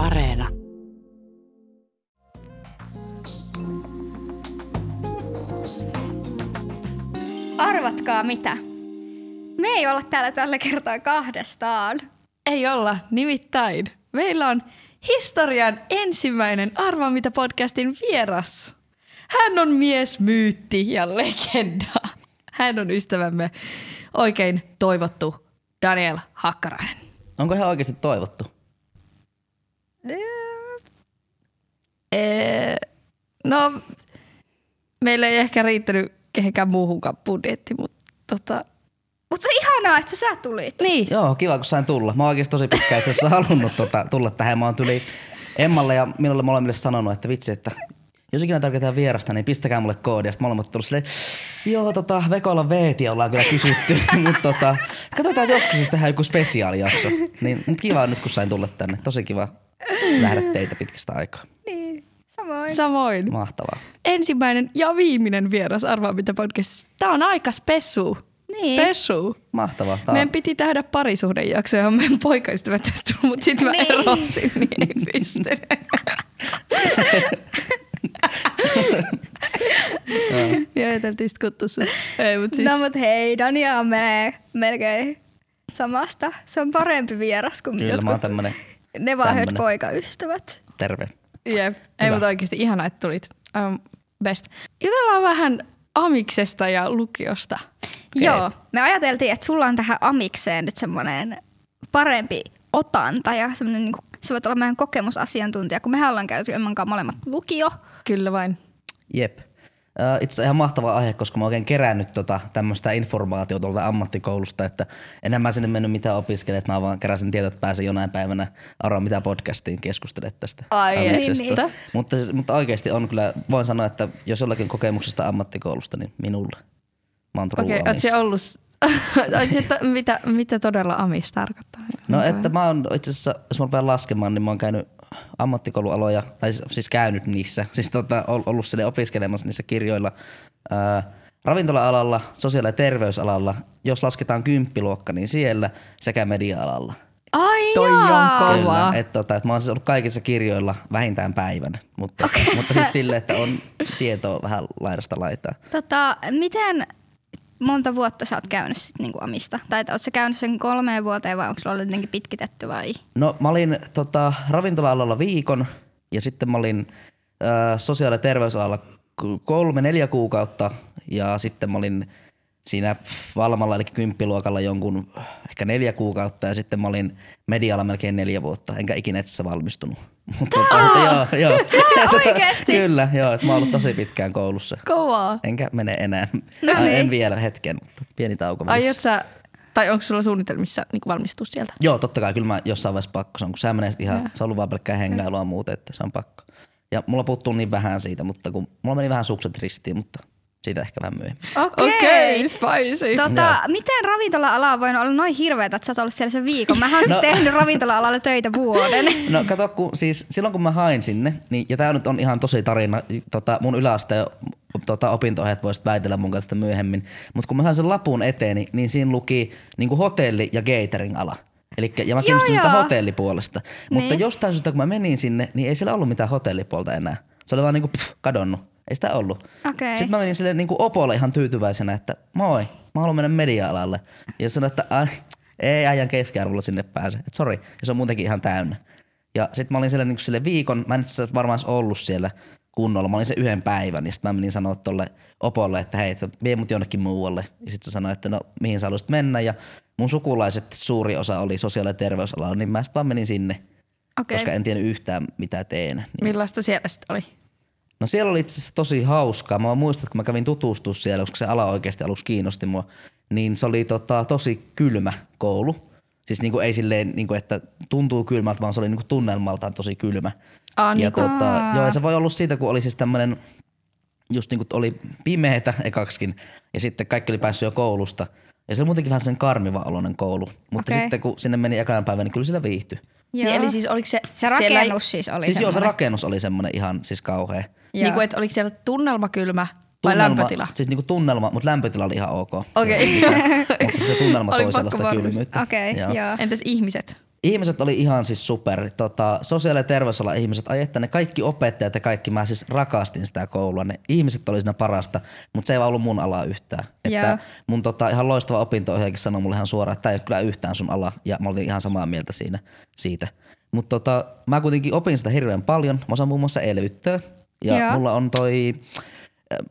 Areena. Arvatkaa mitä? Me ei olla täällä tällä kertaa kahdestaan. Ei olla, nimittäin. Meillä on historian ensimmäinen Arvaa mitä podcastin vieras. Hän on mies, myytti ja legenda. Hän on ystävämme oikein toivottu Daniel Hakkarainen. Onko ihan oikeasti toivottu? Ee, no, meillä ei ehkä riittänyt kehenkään muuhunkaan budjetti, mutta tota, Mutta se ihanaa, että sä tulit. niin. Joo, kiva kun sain tulla. Mä oon oikeasti tosi pitkään itse asiassa halunnut tota, tulla tähän. Mä oon tuli Emmalle ja minulle molemmille sanonut, että vitsi, että jos ikinä tarkoitetaan vierasta, niin pistäkää mulle koodi. Ja sitten molemmat tullut silleen, joo tota, Vekolla veeti ollaan kyllä kysytty, mutta tota, katsotaan joskus, jos tehdään joku spesiaalijakso. Niin, kiva nyt, kun sain tulla tänne. Tosi kiva nähdä teitä pitkästä aikaa. Niin, samoin. Samoin. Mahtavaa. Ensimmäinen ja viimeinen vieras Arvaa mitä podcastissa. Tämä on aika spessu. Niin. Spessu. Mahtavaa. Tää Meidän on, piti tehdä parisuhdejakso ja meidän poikaystävät tästä tullut, mutta sitten mä Niin. erosin, niin ei pystynyt. ja eteltiin sitten. Ei, mutta siis... No mut hei, Dania menee melkein samasta. Se on parempi vieras kuin kyllä mä oon jotkut tämmönen Nevahyöt tämmönen. poikaystävät. terve. Jep. Ei, Hyvä. mutta oikeasti ihana, että tulit. Um, best. Jutellaan vähän amiksesta ja lukiosta. Okei. Joo, me ajateltiin, että sulla on tähän amikseen nyt semmoinen parempi otanta ja semmoinen, niin se voit olla meidän kokemusasiantuntija, kun mehän ollaan käyty Emman molemmat lukio. Kyllä vain. Jep. Äh, Itse asiassa ihan mahtava aihe, koska mä oon oikein kerännyt tota, tämmöistä informaatiota tuolta ammattikoulusta, että enää mä sinne mennyt mitään opiskelemaan, että mä vaan keräsin tietoa, että pääsen jonain päivänä arvoa mitä podcastiin keskustelemaan tästä. Ai amiksesta. että. Mutta, siis- mutta oikeasti on kyllä, voin sanoa, että jos jollakin kokemuksesta ammattikoulusta, niin minulle. Mä oon Okei, okay, ootko ollut... Sit, mitä, mitä todella amis tarkoittaa? No että mä oon itse asiassa, jos mä rupean laskemaan, niin mä oon käynyt ammattikoulualoja, tai siis- siis käynyt niissä, siis tota, ol- ollut sille opiskelemassa niissä kirjoilla. Ää, ravintola-alalla, sosiaali- ja terveysalalla, jos lasketaan kymppiluokka, niin siellä sekä media-alalla. Ai Toi jaa. on. Kyllä, että tota, et mä oon siis ollut kaikissa kirjoilla vähintään päivän, mutta, okay. mutta siis silleen, että on tietoa vähän laidasta laitaa. Tota, miten monta vuotta sä oot käynyt sit niinku amista? Tai oot sä käynyt sen kolmeen vuoteen vai onko sulla ollut jotenkin pitkitetty vai? No mä olin tota, ravintola-alalla viikon ja sitten mä olin äh, sosiaali- ja terveysalalla kolme, neljä kuukautta ja sitten mä olin siinä Valmalla eli kymppiluokalla jonkun ehkä neljä kuukautta ja sitten mä olin medialla melkein neljä vuotta, enkä ikinä asiassa valmistunut. Mutta tota, joo, joo. oikeesti? Kyllä, joo, että mä oon ollut tosi pitkään koulussa. Kovaa. Enkä mene enää. No niin. En vielä hetken, mutta pieni tauko. Aiot sä, tai onko sulla suunnitelmissa niin valmistua sieltä? Joo, totta kai. Kyllä mä jossain vaiheessa pakko. Se on, kun se menee ihan, se on ollut vaan pelkkää hengailua muuten, että se on pakko. Ja mulla puuttuu niin vähän siitä, mutta kun mulla meni vähän sukset ristiin, mutta siitä ehkä vähän myöhemmin. Okei. Okei, spicy. Tota, miten ravintola-ala on voinut olla noin hirveetä, että sä oot ollut siellä sen viikon? Mä oon siis No. tehnyt ravintola-alalla töitä vuoden. No kato, kun, siis silloin kun mä hain sinne, niin, ja tää nyt on ihan tosi tarina, tota, mun yläasteen tota, opinto-ohjat voisit väitellä mun kanssa sitä myöhemmin, mutta kun mä sain sen lapun eteeni, niin siinä luki niin hotelli- ja catering-ala. Elikkä, ja mä kiinnostuin sitä hotellipuolesta. Mutta Niin. jostain syystä, kun mä menin sinne, niin ei siellä ollut mitään hotellipuolta enää. Se oli vaan niinku pff, kadonnut. Ei sitä ollut. Okei. Sitten mä menin sille niinku opolle ihan tyytyväisenä, että moi, mä haluan mennä media-alalle. Ja sanoin, että ai, ei äijän keskiarvolla sinne pääse. Että sori, ja se on muutenkin ihan täynnä. Ja sitten mä olin siellä niinku sille viikon, mä en itse varmaan ollut siellä kunnolla. Mä olin se yhden päivän ja sitten mä menin sanoa tolle opolle, että hei, että vie mut jonnekin muualle. Ja sitten se sanoi, että no mihin sä haluaisit mennä. Ja mun sukulaiset suuri osa oli sosiaali- ja terveysalalla, niin mä sitten vaan menin sinne, Okei. koska en tiennyt yhtään mitä teen. Niin Millaista siellä sitten oli? No siellä oli itse asiassa tosi hauskaa. Mä muistan, että kun mä kävin tutustua siellä, koska se ala oikeasti aluksi kiinnosti mua, niin se oli tota, tosi kylmä koulu. Siis niinku ei silleen, niinku, että tuntuu kylmältä, vaan se oli niinku tunnelmaltaan tosi kylmä. Ja tota, joo, ja se voi ollut siitä, kun oli siis tämmönen, just niinku oli pimeetä ekaksikin, ja sitten kaikki oli päässyt jo koulusta. Ja se oli muutenkin vähän sen karmiva oloinen koulu. Mutta Okei. sitten kun sinne meni ekana päivänä, niin kyllä siellä viihtyi. Joo. Niin, eli siis oliko se... se siellä- rakennus siis oli Siis joo, se semmoinen. rakennus oli semmoinen ihan siis kauhea. Joo. Niin kuin, että oliko siellä tunnelma kylmä vai Tunnelma- lämpötila? Siis niinku tunnelma, mutta lämpötila oli ihan ok. Okei. mutta se tunnelma toi sellaista kylmyyttä. Okei, joo. Entäs ihmiset? Ihmiset oli ihan siis super. Tota, sosiaali- ja terveysalan ihmiset, ai että ne kaikki opettajat ja kaikki, mä siis rakastin sitä koulua. Ne ihmiset oli siinä parasta, mutta se ei vaan ollut mun ala yhtään. Että Joo. mun tota, ihan loistava opinto sanoi mulle ihan suoraan, että tämä ei ole kyllä yhtään sun ala. Ja mä olin ihan samaa mieltä siinä, siitä. Mutta tota, mä kuitenkin opin sitä hirveän paljon. Mä osaan muun muassa elvyttää. Ja Joo. mulla on toi,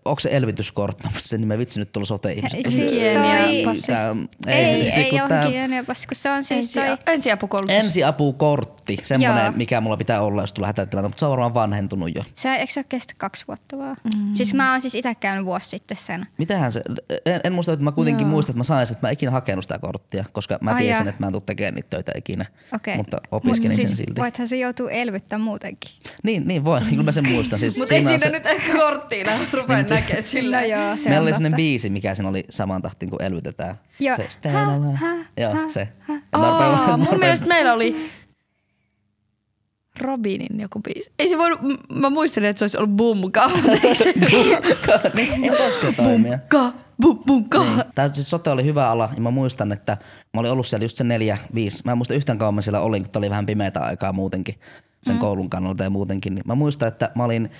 onko se elvytyskortti? Mä muistan sen nimen, vitsi nyt tullut sote-ihmiset. Siis Hygienia toi... passi. Tää- Ei, se- ei, kun ole tää- hygieniapassi, kun se on siis Ensi, toi... ensiapukoulutus. Ensiapukortti, semmoinen, Joo. mikä mulla pitää olla, jos tulee hätätilanne, mutta se on varmaan vanhentunut jo. Se, eikö se ole kestä kaksi vuotta vaan? Mm. Siis mä oon siis itse käynyt vuosi sitten sen. Mitähän se, en, en muista, että mä kuitenkin Joo. muistan, että mä sain sen, että mä en ikinä hakenut sitä korttia, koska mä Ai tiesin, jaa. että mä en tule tekemään niitä töitä ikinä. Okei. Mutta opiskelin Mut sen siis silti. Voithan se joutuu elvyttämään muutenkin. Niin, niin voi, kyllä mä sen muistan. Siis Mutta ei on siinä se, nyt ehkä korttiina rupea Niin, näkemään sillä. No joo, se Meillä oli sellainen biisi, mikä siinä oli saman tahtiin kuin elvytetään. Joo. Se, Hä, alive. hä, Joo, se. mä Aa, mun mielestä meillä oli Robinin joku biisi. Ei se m- mä muistelin, että se olisi ollut Bumka. niin, toimia. Bumka, bum, bumka. Niin. Tää siis sote oli hyvä ala ja mä muistan, että mä olin ollut siellä just se neljä, viisi. Mä en muista yhtään kauan mä siellä olin, kun oli vähän pimeätä aikaa muutenkin sen mm. koulun kannalta ja muutenkin. Niin mä muistan, että mä olin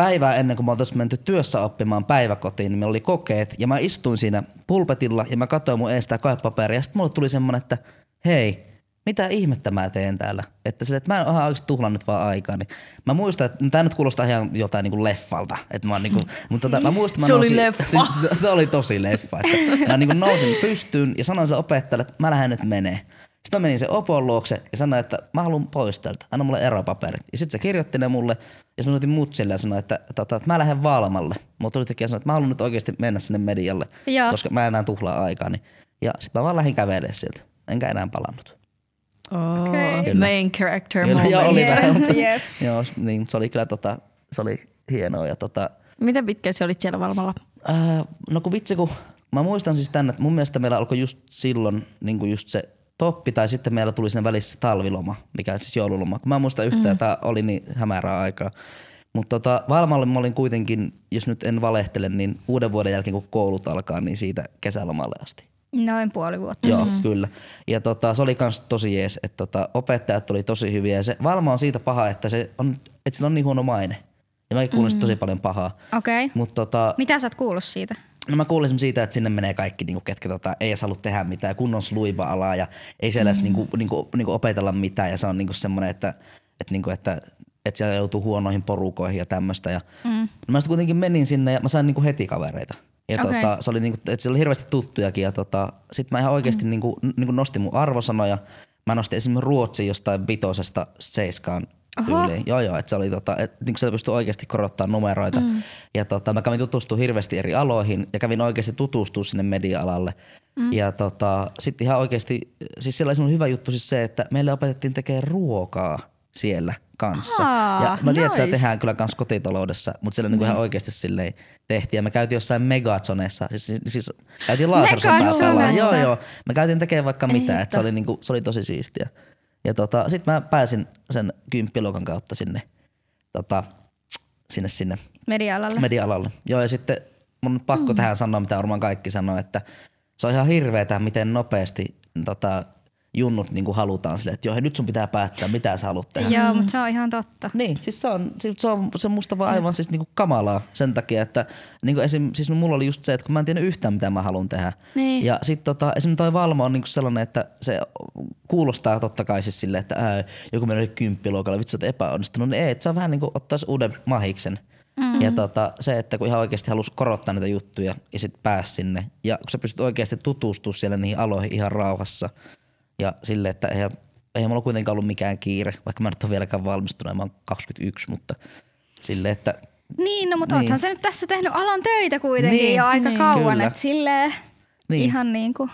päivää ennen kuin me oltaisiin menty työssä oppimaan päiväkotiin, niin meillä oli kokeet ja mä istuin siinä pulpetilla ja mä katsoin mun eestä kaipaperia ja sitten mulle tuli semmonen, että hei, mitä ihmettä mä teen täällä? Että, sille, että mä en ihan oikeasti tuhlannut vaan aikaa. Niin mä muistan, että tämä nyt kuulostaa ihan joltain niin kuin leffalta. Että mä, niin kuin, mutta tota, mä muistan, mä Se oli nousin- leffa. se, se oli tosi leffa. Että mä niin kuin nousin pystyyn ja sanoin sille opettajalle, että mä lähden nyt menee. Sitten mä menin sen opon luokse ja sanoin, että mä haluan pois täältä. Anna mulle eropaperit. Ja sitten se kirjoitti ne mulle ja mä otin mutsille ja sanoin, että, että mä lähden Valmalle. Mutta tuli tekijä sanoa, että mä haluan nyt oikeasti mennä sinne medialle, Joo. koska mä en enää tuhlaa aikaani. Ja sitten mä vaan lähdin kävelemään sieltä. Enkä enää palannut. Oh, Okei. main character Kyllä, moment. joo, oli Jep, vähän, mutta- jep. Joo, niin se oli kyllä tota, se oli hienoa. Ja tota, Miten pitkä sä olit siellä Valmalla? ää, no kun vitsi, kun mä muistan siis tänne, että mun mielestä meillä alkoi just silloin niin kuin just se toppi tai sitten meillä tuli siinä välissä talviloma, mikä on siis joululoma. Mä en muista yhtään, että oli niin hämärää aikaa. Mutta tota, Valmalle mä olin kuitenkin, jos nyt en valehtele, niin uuden vuoden jälkeen kun koulut alkaa, niin siitä kesälomalle asti. Noin puoli vuotta. Joo, kyllä. Ja tota, se oli kans tosi jees, että tota, opettajat oli tosi hyviä ja se Valma on siitä paha, että, se on, että sillä on niin huono maine. Ja mäkin kuulin mm. tosi paljon pahaa. Okei. Okay. Tota, Mitä sä oot kuullut siitä? No mä kuulin esimerkiksi siitä, että sinne menee kaikki, niinku, ketkä tota, ei edes halua tehdä mitään, kunnon sluiva-alaa ja ei siellä edes niinku, niinku, niinku opetella mitään. Ja se on niinku semmoinen, että, että, niinku, että, että siellä joutuu huonoihin porukoihin ja tämmöistä. Ja mm. no mä sitten kuitenkin menin sinne ja mä sain niinku heti kavereita. Ja Okei. tota, se oli niinku, että siellä oli hirveästi tuttujakin ja tota, sit mä ihan oikeasti mm. niinku, niinku nostin mun arvosanoja. Mä nostin esimerkiksi Ruotsin jostain vitosesta seiskaan. Tyyliin. Joo, joo, että se oli tota, että niinku siellä pystyi oikeasti korottamaan numeroita. Mm. Ja tota, mä kävin tutustumaan hirveästi eri aloihin ja kävin oikeasti tutustua sinne media-alalle. Mm. Ja tota, sitten ihan oikeasti, siis siellä oli hyvä juttu siis se, että meille opetettiin tekemään ruokaa siellä kanssa. Aa, ja mä tiedän, että sitä nice. tehdään kyllä kans kotitaloudessa, mutta siellä niinku ihan oikeasti silleen tehtiin. Ja me käytiin jossain Megazonessa, siis, siis, siis käytiin pelaa. Joo, joo. Me käytiin tekemään vaikka mitä, että se oli, niinku, se oli tosi siistiä. Ja tota, sit mä pääsin sen kymppiluokan kautta sinne, tota, sinne, sinne Media-alalle. media-alalle. Joo, ja sitten mun on pakko mm. tähän sanoa, mitä varmaan kaikki sanoo, että se on ihan hirveetä, miten nopeasti tota, junnut niin kuin halutaan silleen, että joo, hei, nyt sun pitää päättää, mitä sä haluat tehdä. Joo, mutta se on ihan totta. Niin, siis se on, siis se on, se on musta vaan aivan siis niinku kamalaa sen takia, että niinku esim, siis mulla oli just se, että kun mä en tiedä yhtään mitä mä haluan tehdä. Niin. Ja sit tota, esim toi Valmo on niinku sellainen, että se kuulostaa totta kai siis silleen, että ää, joku menee kymppiluokalle, vitsi, että epäonnistunut. Niin ei, että saa vähän niinku ottaa uuden mahiksen. Mm. Ja tota, se, että kun ihan oikeasti halusi korottaa niitä juttuja ja sitten pääsi sinne. Ja kun sä pystyt oikeasti tutustumaan siellä niihin aloihin ihan rauhassa. Ja silleen, että eihän, eihän mulla kuitenkaan ollut mikään kiire, vaikka mä en nyt ole vieläkään valmistunut, mä oon 21, mutta silleen, että Niin, no mutta Niin. oothan sä nyt tässä tehnyt alan töitä kuitenkin Niin, jo aika niin. kauan, Kyllä. että silleen Niin. ihan niin kuin.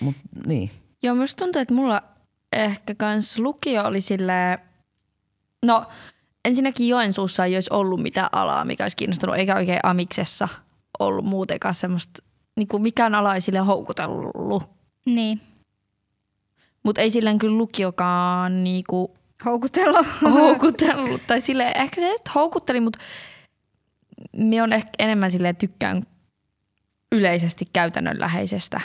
mut, niin. Joo, musta tuntuu, että mulla ehkä kans lukio oli silleen, no ensinnäkin Joensuussa ei olisi ollut mitään alaa, mikä olisi kiinnostanut, eikä oikein Amiksessa ollut muutenkaan semmoista, niin kuin mikään ala ei sille houkutellut. Niin. Mutta ei silleen kyllä lukiokaan niinku Houkutella. houkutellut. Tai sille ehkä se sitten houkutteli, mutta me on ehkä enemmän silleen tykkään yleisesti käytännönläheisestä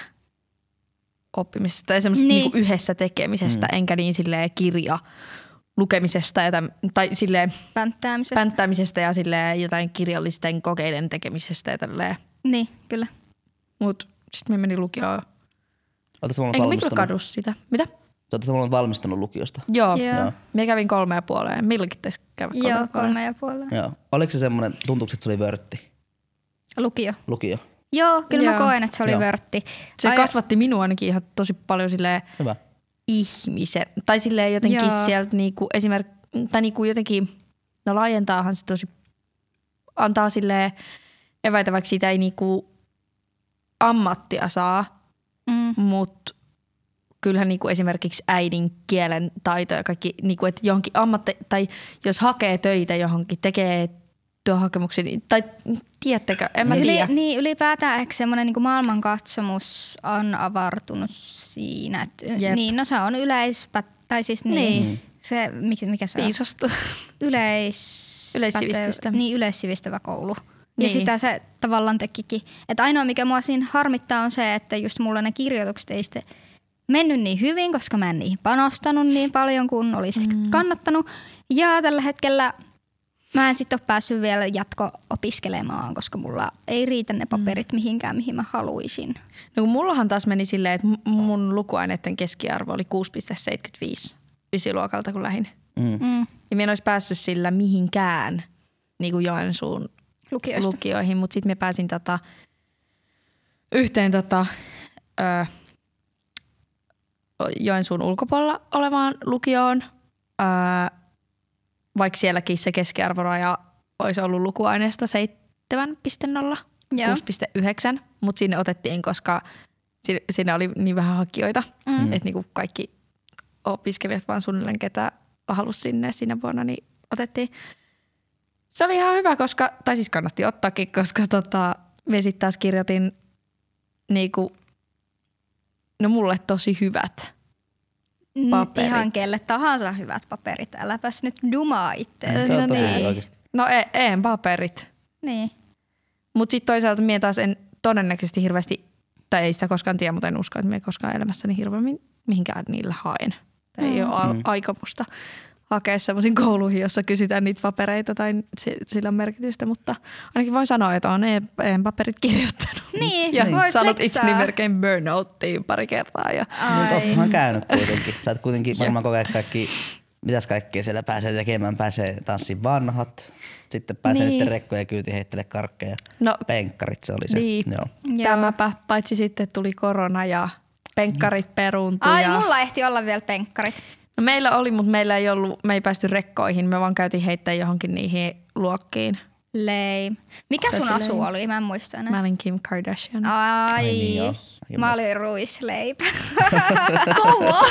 oppimisesta tai semmoista Niin. niin. niinku yhdessä tekemisestä, mm. enkä niin silleen kirja lukemisesta ja täm, tai silleen Pänttäämisestä. pänttäämisestä ja silleen jotain kirjallisten kokeiden tekemisestä ja tälleen. niin, kyllä. Mut sitten me meni lukioon. Oletko Enkä kyllä valmistunut? kadus sitä. Mitä? Oletko samalla valmistunut lukiosta? Joo. Joo. Joo. Me kävin kolme ja puoleen. Milläkin taisi käydä kolme Joo, ja puoleen. kolme ja puolella. Joo. Oliko se semmoinen, tuntuuko, että se oli vörtti, Lukio. lukio? Joo, kyllä mä Joo. koen, että se oli Joo. vörtti. Se Ai- kasvatti minua ainakin ihan tosi paljon silleen Hyvä. ihmisen. Tai silleen jotenkin Joo. sieltä niinku esimerkiksi, tai niinku jotenkin, no laajentaahan se tosi, antaa silleen eväitä, vaikka siitä ei niinku ammattia saa, Mm. mutta kyllähän niinku esimerkiksi äidinkielen taito ja kaikki, niinku, että johonkin ammatti, tai jos hakee töitä johonkin, tekee työhakemuksen, niin- tai tiedättekö, en mä Yli, tiedä. niin, ylipäätään ehkä semmoinen niin maailmankatsomus on avartunut siinä. Että, Jep. niin, no se on yleispä, tai siis niin, Niin. niin. se, mikä, mikä se on? Viisasta. Yleis... Yleissivistystä. Niin, yleissivistävä koulu. Ja Niin. sitä se tavallaan tekikin. Että ainoa mikä mua siinä harmittaa on se, että just mulla ne kirjoitukset ei sitten mennyt niin hyvin, koska mä en niihin panostanut niin paljon kuin olisi mm. ehkä kannattanut. Ja tällä hetkellä mä en sitten ole päässyt vielä jatko-opiskelemaan, koska mulla ei riitä ne paperit mihinkään, mihin mä haluaisin. No kun mullahan taas meni silleen, että mun lukuaineiden keskiarvo oli 6,75 ysiluokalta, kun lähin. Mm. Mm. Ja mä en olisi päässyt sillä mihinkään niin kuin Joensuun Lukioista. lukioihin, mutta sitten mä pääsin tota, yhteen tota, ö, Joensuun ulkopuolella olevaan lukioon, ö, vaikka sielläkin se keskiarvoraja olisi ollut lukuaineesta 7,0, Joo. 6,9, mutta sinne otettiin, koska si- siinä oli niin vähän hakijoita, Mm. että niinku kaikki opiskelijat vaan suunnilleen ketä halusi sinne siinä vuonna, niin otettiin. Se oli ihan hyvä, koska, tai siis kannatti ottaakin, koska tota, me sitten taas kirjoitin niinku, no mulle tosi hyvät. Mm, paperit. Ihan kelle tahansa hyvät paperit. Äläpäs nyt dumaa. Se on No tosi niin. oikeasti. No e- en paperit. Niin. Mutta sitten toisaalta minä taas en todennäköisesti hirveästi, tai ei sitä koskaan tiedä, mutta en usko, että minä koskaan elämässäni hirveämmin mihinkään niillä haen. Tai ei ole a- Mm. aikomusta hakea semmoisiin kouluihin, jossa kysytään niitä papereita tai si- sillä on merkitystä, mutta ainakin voin sanoa, että on en, en paperit kirjoittanut. Niin, ja voi sanot itseni melkein burnouttiin pari kertaa. Ja Niin, Ai. oothan käynyt kuitenkin. Sä et kuitenkin varmaan kokea kaikki, mitäs kaikkea siellä pääsee tekemään. Pääsee tanssiin vanhat, sitten pääsee Niin. niin. rekkoja kyyti heittele karkkeja. No, Penkkarit se oli se. Niin. Joo. Joo. tämäpä, paitsi sitten tuli korona ja penkkarit peruuntui. Ai, ja... mulla ehti olla vielä penkkarit. No meillä oli, mutta meillä ei ollut, me ei päästy rekkoihin. Me vaan käytiin heittää johonkin niihin luokkiin. Lame. Mikä sun Tosi asu lame. oli? Mä en muista enää. Mä olin Kim Kardashian. Ai, Ai niin mä olin ruisleipä. Kova!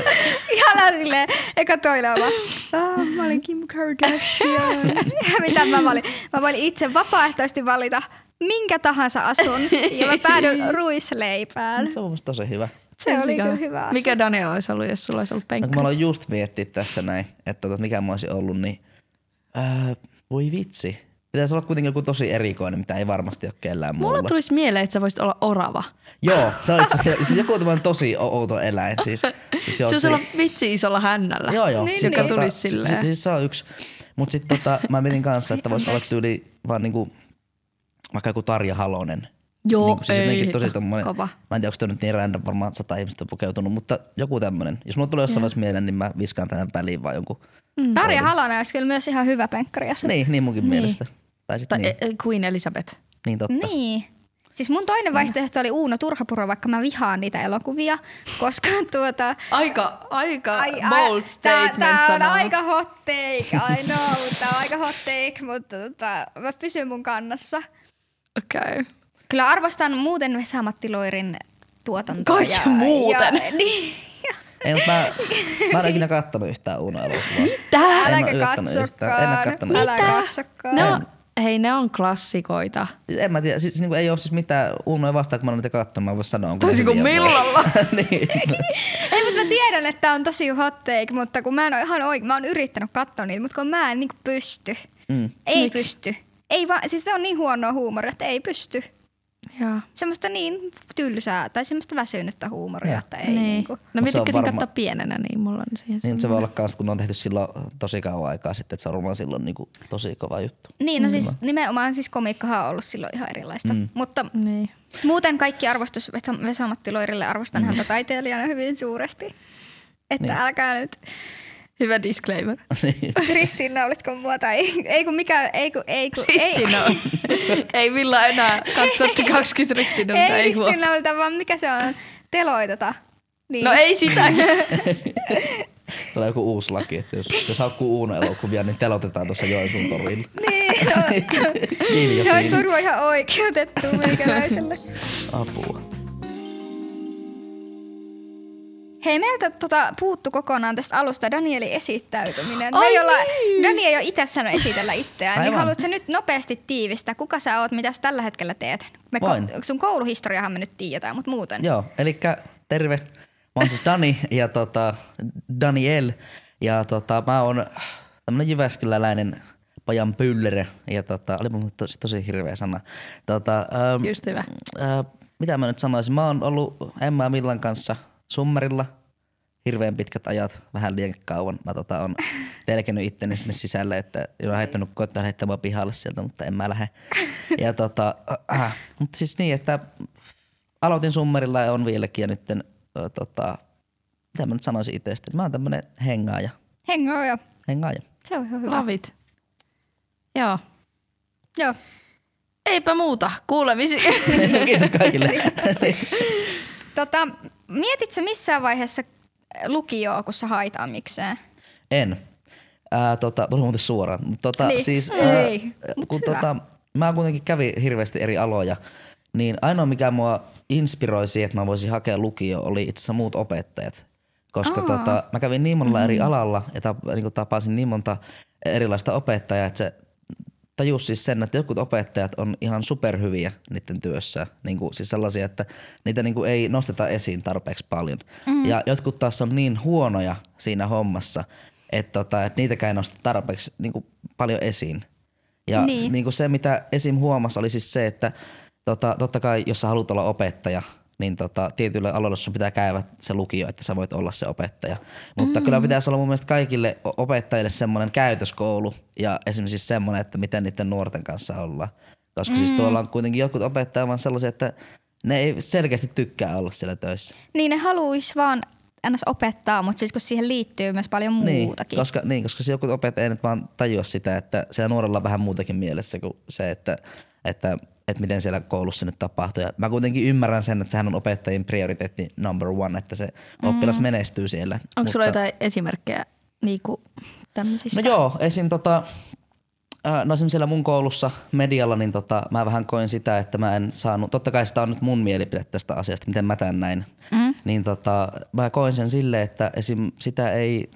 Ihana silleen, eka toinen vaan, oh, mä olin Kim Kardashian. Mitä mä olin? Mä voin itse vapaaehtoisesti valita minkä tahansa asun ja mä päädyin ruisleipään. Se on musta tosi hyvä. Se oli kyllä hyvä asia. Mikä Daniel olisi ollut, jos sulla olisi ollut No, kun mä penkkarit? aloin just miettiä tässä näin, että tota, mikä mä olisin ollut, niin ää, voi vitsi. Pitäisi olla kuitenkin joku tosi erikoinen, mitä ei varmasti ole kellään muulla. Mulle tulisi mieleen, että sä voisit olla orava. Joo, se on itse siis joku tämmöinen tosi outo eläin. Siis, siis Se olisi olla vitsi isolla hännällä. Joo, joo. Niin, Siis niin. Joka tulisi si- silleen. Si- siis se on yksi. Mutta sitten tota, mä mietin kanssa, että voisi olla tyyli vaan niinku, vaikka joku Tarja Halonen. Joo, niinku, siis ei. tosi tommonen, Kova. mä en tiedä, onko toi nyt niin random, varmaan sata ihmistä on pukeutunut, mutta joku tämmönen. Jos mulla tulee jossain vaiheessa mieleen, niin mä viskaan tämän väliin vaan jonkun. Tarja Halonen olisi kyllä myös ihan hyvä penkkari. Niin, niin munkin Niin. mielestä. Tai sit Tai niin, niin. Queen Elizabeth. niin totta. Niin. Siis mun toinen vaihtoehto oli Uuno Turhapuro, vaikka mä vihaan niitä elokuvia, koska tuota... Aika, aika Ai, bold ai, statement tää, tää on aika hot take, I know, tää on aika hot take, mutta tota, mä pysyn mun kannassa. Okei. Okay. Kyllä arvostan muuten Vesa-Matti Loirin tuotantoa. Kaikki ja, muuten. Ja, niin, Ei, mutta mä, mä en ole ikinä kattonut yhtään elokuvaa. Tää? En äläkä yhtään. En katsokaan. kattonut Älä Mitä? katsokaan. Ne on, hei, ne on klassikoita. En mä tiedä, siis niinku ei ole siis mitään Unoja vastaan, kun mä oon niitä katsomaan, mä voin sanoa. Toisin kuin millalla. niin. Ei, mutta mä tiedän, että tää on tosi hot take, mutta kun mä en ole ihan oikein, mä oon yrittänyt katsoa niitä, mutta kun mä en niinku pysty. Mm. Ei Miksi? pysty. Ei vaan, siis se on niin huonoa huumoria, että ei pysty. Joo. semmoista niin tylsää tai semmoista väsynyttä huumoria, että ei niin. niinku. No mä tykkäsin varma- katsoa pienenä, niin mulla on siihen Niin se voi olla kans, kun on tehty silloin tosi kauan aikaa sitten, että se on varmaan silloin niinku tosi kova juttu. Niin, no siis nimenomaan siis komiikkahan on ollut silloin ihan erilaista. Mm. Mutta Niin. muuten kaikki arvostus Vesa- Vesa-Matti Loirille arvostan häntä taiteilijana hyvin suuresti. Että Niin. älkää nyt, Hyvä disclaimer. Niin. Kristiina, olitko mua tai ei kun mikä, ei kun, ei kun, Ristina on. ei millään enää 2020 Ristina, ei, mutta ei ei. Kristiina olita, vaan mikä se on, teloiteta. Niin. No ei sitä. Tulee joku uusi laki, että jos, jos haukkuu Uuno elokuvia, niin telotetaan tuossa Joensuun torilla. Niin, no, se olisi varmaan ihan oikeutettu meikäläiselle. Apua. Hei, meiltä tota, puuttu kokonaan tästä alusta Danielin esittäytyminen. Ai Me ei olla, niin. Dani ei ole itse sanonut esitellä itseään, niin Aivan. haluatko sä nyt nopeasti tiivistää, kuka sä oot, mitä sä tällä hetkellä teet? Me Voin. ko- sun kouluhistoriahan me nyt tiedetään, mutta muuten. Joo, eli terve. Mä oon siis Dani ja tota, Daniel. Ja tota, mä oon tämmönen Jyväskyläläinen pajan pyllere. Ja tota, oli mulle tosi, tosi hirveä sana. Tota, ähm, Just hyvä. Äh, mitä mä nyt sanoisin? Mä oon ollut Emma Millan kanssa Summerilla hirveän pitkät ajat, vähän liian kauan. Mä tota, on telkenyt itteni sinne sisälle, että on heittänyt koittaa heittää pihalle sieltä, mutta en mä lähde. Ja tota, äh, mutta siis niin, että aloitin Summerilla ja on vieläkin ja nyt äh, tota, mitä mä nyt sanoisin itsestäni? Mä oon tämmönen hengaaja. Hengo jo. Hengaaja. Se on ihan hyvä. Lavit. Joo. Joo. Eipä muuta. Kuulemisiin. Kiitos kaikille. Tota, mietit sä missään vaiheessa lukioa, kun sä haitaan mikseen? En. Ää, tota, tuli muuten suoraan. Tota, Niin. siis, Ei, mut kun hyvä. tota, mä kuitenkin kävin hirveästi eri aloja, niin ainoa mikä mua inspiroi siihen, että mä voisin hakea lukio, oli itse asiassa muut opettajat. Koska Aa. tota, mä kävin niin monella eri alalla ja tap, niin tapasin niin monta erilaista opettajaa, että se tajus siis sen, että jotkut opettajat on ihan superhyviä niiden työssä. Niin kuin, siis sellaisia, että niitä niin kuin ei nosteta esiin tarpeeksi paljon. Mm. Ja jotkut taas on niin huonoja siinä hommassa, että, tota, että niitäkään ei nosteta tarpeeksi niin kuin paljon esiin. Ja Niin. niin. Kuin se, mitä esim. huomasi, oli siis se, että tota, totta kai, jos sä haluat olla opettaja, niin tota, tietyille aloille sun pitää käydä se lukio, että sä voit olla se opettaja. Mutta mm. kyllä pitäisi olla mun mielestä kaikille opettajille semmoinen käytöskoulu ja esimerkiksi siis semmoinen, että miten niiden nuorten kanssa ollaan. Koska mm. siis tuolla on kuitenkin jotkut opettajat vaan sellaisia, että ne ei selkeästi tykkää olla siellä töissä. Niin ne haluais vaan ns. opettaa, mutta siis kun siihen liittyy myös paljon muutakin. Niin, koska, niin, koska se joku opettajat ei nyt vaan tajua sitä, että siellä nuorella on vähän muutakin mielessä kuin se, että, että, että miten siellä koulussa nyt tapahtuu. Ja mä kuitenkin ymmärrän sen, että sehän on opettajien prioriteetti number one, että se oppilas menestyy siellä. Mm. Onko sulla jotain esimerkkejä niinku tämmöisistä? No joo, esim. Tota, äh, no esimerkiksi siellä mun koulussa medialla, niin tota, mä vähän koin sitä, että mä en saanut, totta kai sitä on nyt mun mielipide tästä asiasta, miten mä tän näin. Mm. Niin tota, mä koin sen silleen, että esim. sitä ei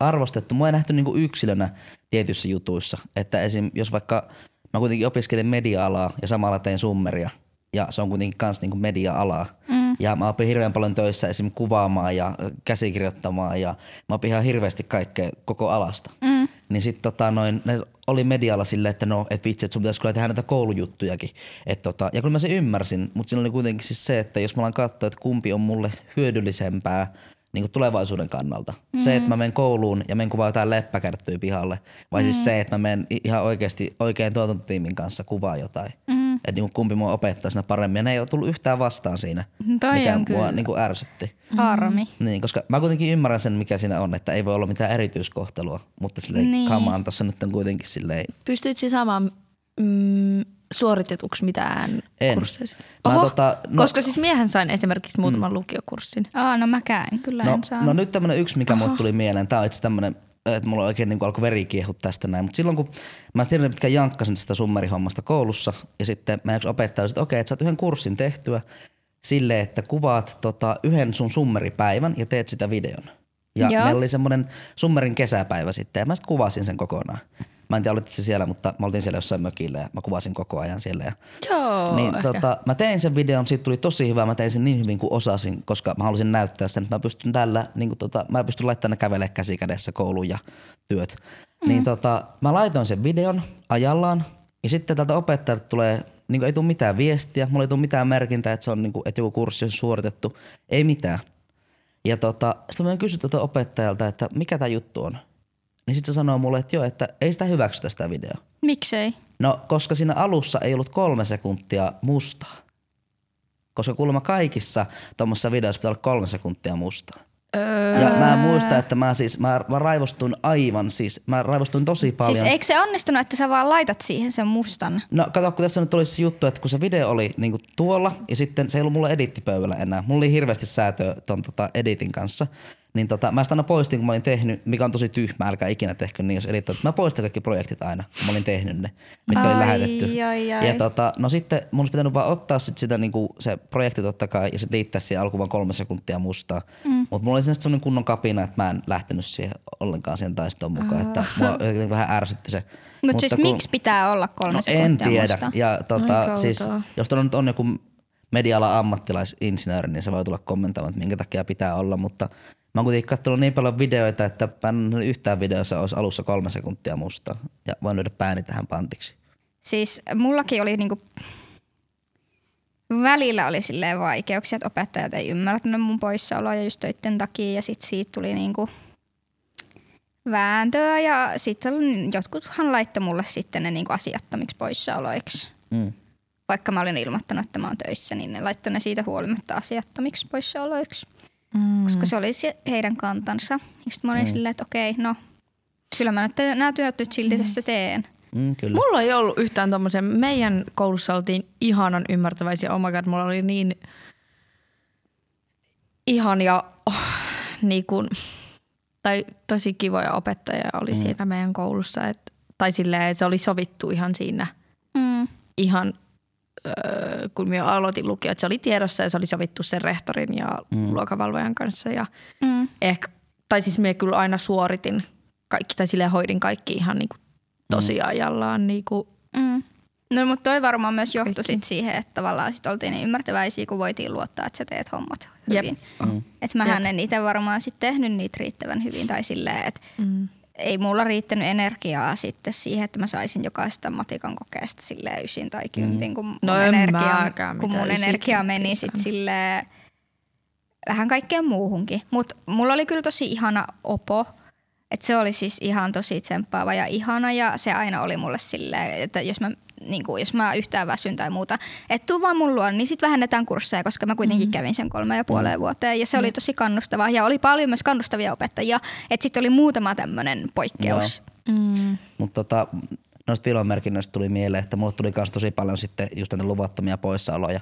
arvostettu, mua ei nähty niinku yksilönä tietyissä jutuissa. Että esim. jos vaikka mä kuitenkin opiskelin media-alaa ja samalla tein summeria, ja se on kuitenkin kans niinku media-alaa. Mm. Ja mä opin hirveän paljon töissä esim. kuvaamaan ja käsikirjoittamaan ja mä opin ihan hirveästi kaikkea koko alasta. Mm. Niin sit tota noin, ne oli medialla silleen, että no, et vitsi, että sun pitäisi kyllä tehdä näitä koulujuttujakin. Et tota, ja kyllä mä sen ymmärsin, mutta siinä oli kuitenkin siis se, että jos mä alan katsoa, että kumpi on mulle hyödyllisempää niin kuin tulevaisuuden kannalta. Mm. Se, että mä menen kouluun ja menen kuvaa jotain leppäkärttyä pihalle, vai mm. siis se, että mä menen ihan oikeasti oikein tuotantotiimin kanssa kuvaa jotain. Mm. Että niin kuin kumpi mua opettaa siinä paremmin. Ja ne ei ole tullut yhtään vastaan siinä, Toi mikä on mua kyllä. niin kuin ärsytti. Harmi. Niin, koska mä kuitenkin ymmärrän sen, mikä siinä on, että ei voi olla mitään erityiskohtelua, mutta silleen Niin. kamaan tuossa nyt on kuitenkin silleen, Pystyit sä saamaan mm, suoritetuksi mitään En. kursseja? Mä Oho, tota, no- koska siis miehän sain esimerkiksi muutaman mm. lukiokurssin. Aa, no mäkään kyllä no, en saa. no nyt tämmönen yksi, mikä mulle tuli mieleen, tää on itse tämmönen, että mulla oikein niin alkoi veri kiehut tästä näin, mutta silloin kun mä sitten pitkään jankkasin tästä summerihommasta koulussa ja sitten mä yksi opettaja että okei, että sä oot yhden kurssin tehtyä silleen, että kuvaat tota, yhden sun summeripäivän ja teet sitä videon. Ja Joo. meillä oli semmoinen summerin kesäpäivä sitten ja mä sitten kuvasin sen kokonaan. Mä en tiedä, olitte se siellä, mutta mä oltiin siellä jossain mökillä ja mä kuvasin koko ajan siellä. Ja Joo, niin, ehkä. tota, mä tein sen videon, siitä tuli tosi hyvä, mä tein sen niin hyvin kuin osasin, koska mä halusin näyttää sen, että mä pystyn tällä, niin kuin tota, mä pystyn laittamaan ne kävelee käsi kädessä kouluun ja työt. Mm. Niin tota, mä laitoin sen videon ajallaan ja sitten tältä opettajalta tulee niin ei tule mitään viestiä, mulla ei tule mitään merkintää, että se on niin kuin, että joku kurssi on suoritettu. Ei mitään. Ja tota, sitten mä kysyin tuota opettajalta, että mikä tämä juttu on. Niin sitten se sanoo mulle, että joo, että ei sitä hyväksytä sitä videoa. Miksei? No, koska siinä alussa ei ollut kolme sekuntia mustaa. Koska kuulemma kaikissa tuommoissa videoissa pitää olla kolme sekuntia mustaa. Öö, Ja mä muistan, että mä siis, mä, mä raivostuin aivan siis, mä raivostuin tosi paljon. Siis eikö se onnistunut, että sä vaan laitat siihen sen mustan? No kato, kun tässä nyt oli se juttu, että kun se video oli niinku tuolla ja sitten se ei ollut mulla edittipöydällä enää. Mulla oli hirveästi säätöä ton tota editin kanssa. Niin tota, mä sitä aina poistin, kun mä olin tehnyt, mikä on tosi tyhmää, älkää ikinä tehkö niin, jos editoit. Mä poistin kaikki projektit aina, kun mä olin tehnyt ne, mitkä oli Ai, lähetetty. ai, ai. Ja tota, no sitten mun olisi pitänyt vaan ottaa sit sitä niinku, se projekti totta kai ja sitten liittää siihen alkuun vaan kolme sekuntia mustaa. Mm. Mutta mulla oli sinne semmoinen kunnon kapina, että mä en lähtenyt siihen ollenkaan siihen taistoon mukaan, että mua vähän ärsytti se. Mutta siis kun- miksi pitää olla kolme No sekuntia en tiedä. musta? Ja tota, Ai siis, jos tuolla nyt on joku media-alan ammattilaisinsinööri, niin se voi tulla kommentoimaan, että minkä takia pitää olla, mutta mä oon kuitenkin katsonut niin paljon videoita, että yhtään videossa olisi alussa kolme sekuntia musta ja voin lyödä pääni tähän pantiksi. Siis mullakin oli niinku, välillä oli silleen vaikeuksia, että opettajat ei ymmärtänyt mun poissaoloa just töitten takia ja sit siitä tuli niinku vääntöä ja sitten jotkuthan laittoi mulle sitten ne niinku asiattomiksi poissaoloiksi. Mm. Vaikka mä olin ilmoittanut, että mä oon töissä, niin ne laittoi ne siitä huolimatta asiattomiksi poissaoloiksi. Mm. Koska se oli se heidän kantansa. Ja sitten mä olin silleen, että okei, no kyllä mä nyt nämä työt nyt silti tästä teen. Mm, kyllä. Mulla ei ollut yhtään tommosen. Meidän koulussa oltiin ihanan ymmärtäväisiä. Oh my god, mulla oli niin ihania, oh, niin kuin, tai tosi kivoja opettajia oli mm. siinä meidän koulussa. Et, tai silleen, että se oli sovittu ihan siinä Mm. ihan, kun minä aloitin lukio, että se oli tiedossa ja se oli sovittu sen rehtorin ja mm. luokavalvojan kanssa. Ja Mm. ehkä, tai siis minä kyllä aina suoritin kaikki, tai silleen hoidin kaikki ihan niin kuin tosiajallaan niin kuin Mm. No mutta toi varmaan myös johtui sit siihen, että tavallaan sit oltiin niin ymmärtäväisiä, kun voitiin luottaa, että sä teet hommat Jep. hyvin. Mm. Että mähän en itse varmaan sit tehnyt niitä riittävän hyvin tai silleen, että Mm. Ei mulla riittänyt energiaa sitten siihen, että mä saisin jokaista matikan kokeesta silleen ysin tai kympin, kun mun, No en energia, kun mun energia meni sit saanut. silleen vähän kaikkeen muuhunkin. Mutta mulla oli kyllä tosi ihana opo, että se oli siis ihan tosi tsemppaava ja ihana ja se aina oli mulle silleen, että jos mä, niin kuin, jos mä yhtään väsyn tai muuta, että tuu vaan mun luon, niin sitten vähennetään kursseja, koska mä kuitenkin mm. kävin sen kolme ja puoleen vuoteen ja se oli tosi kannustavaa ja oli paljon myös kannustavia opettajia, että sitten oli muutama tämmöinen poikkeus. Mm. Mutta tota, noista filmamerkinnöistä tuli mieleen, että mulle tuli myös tosi paljon sitten just näitä luvattomia poissaoloja,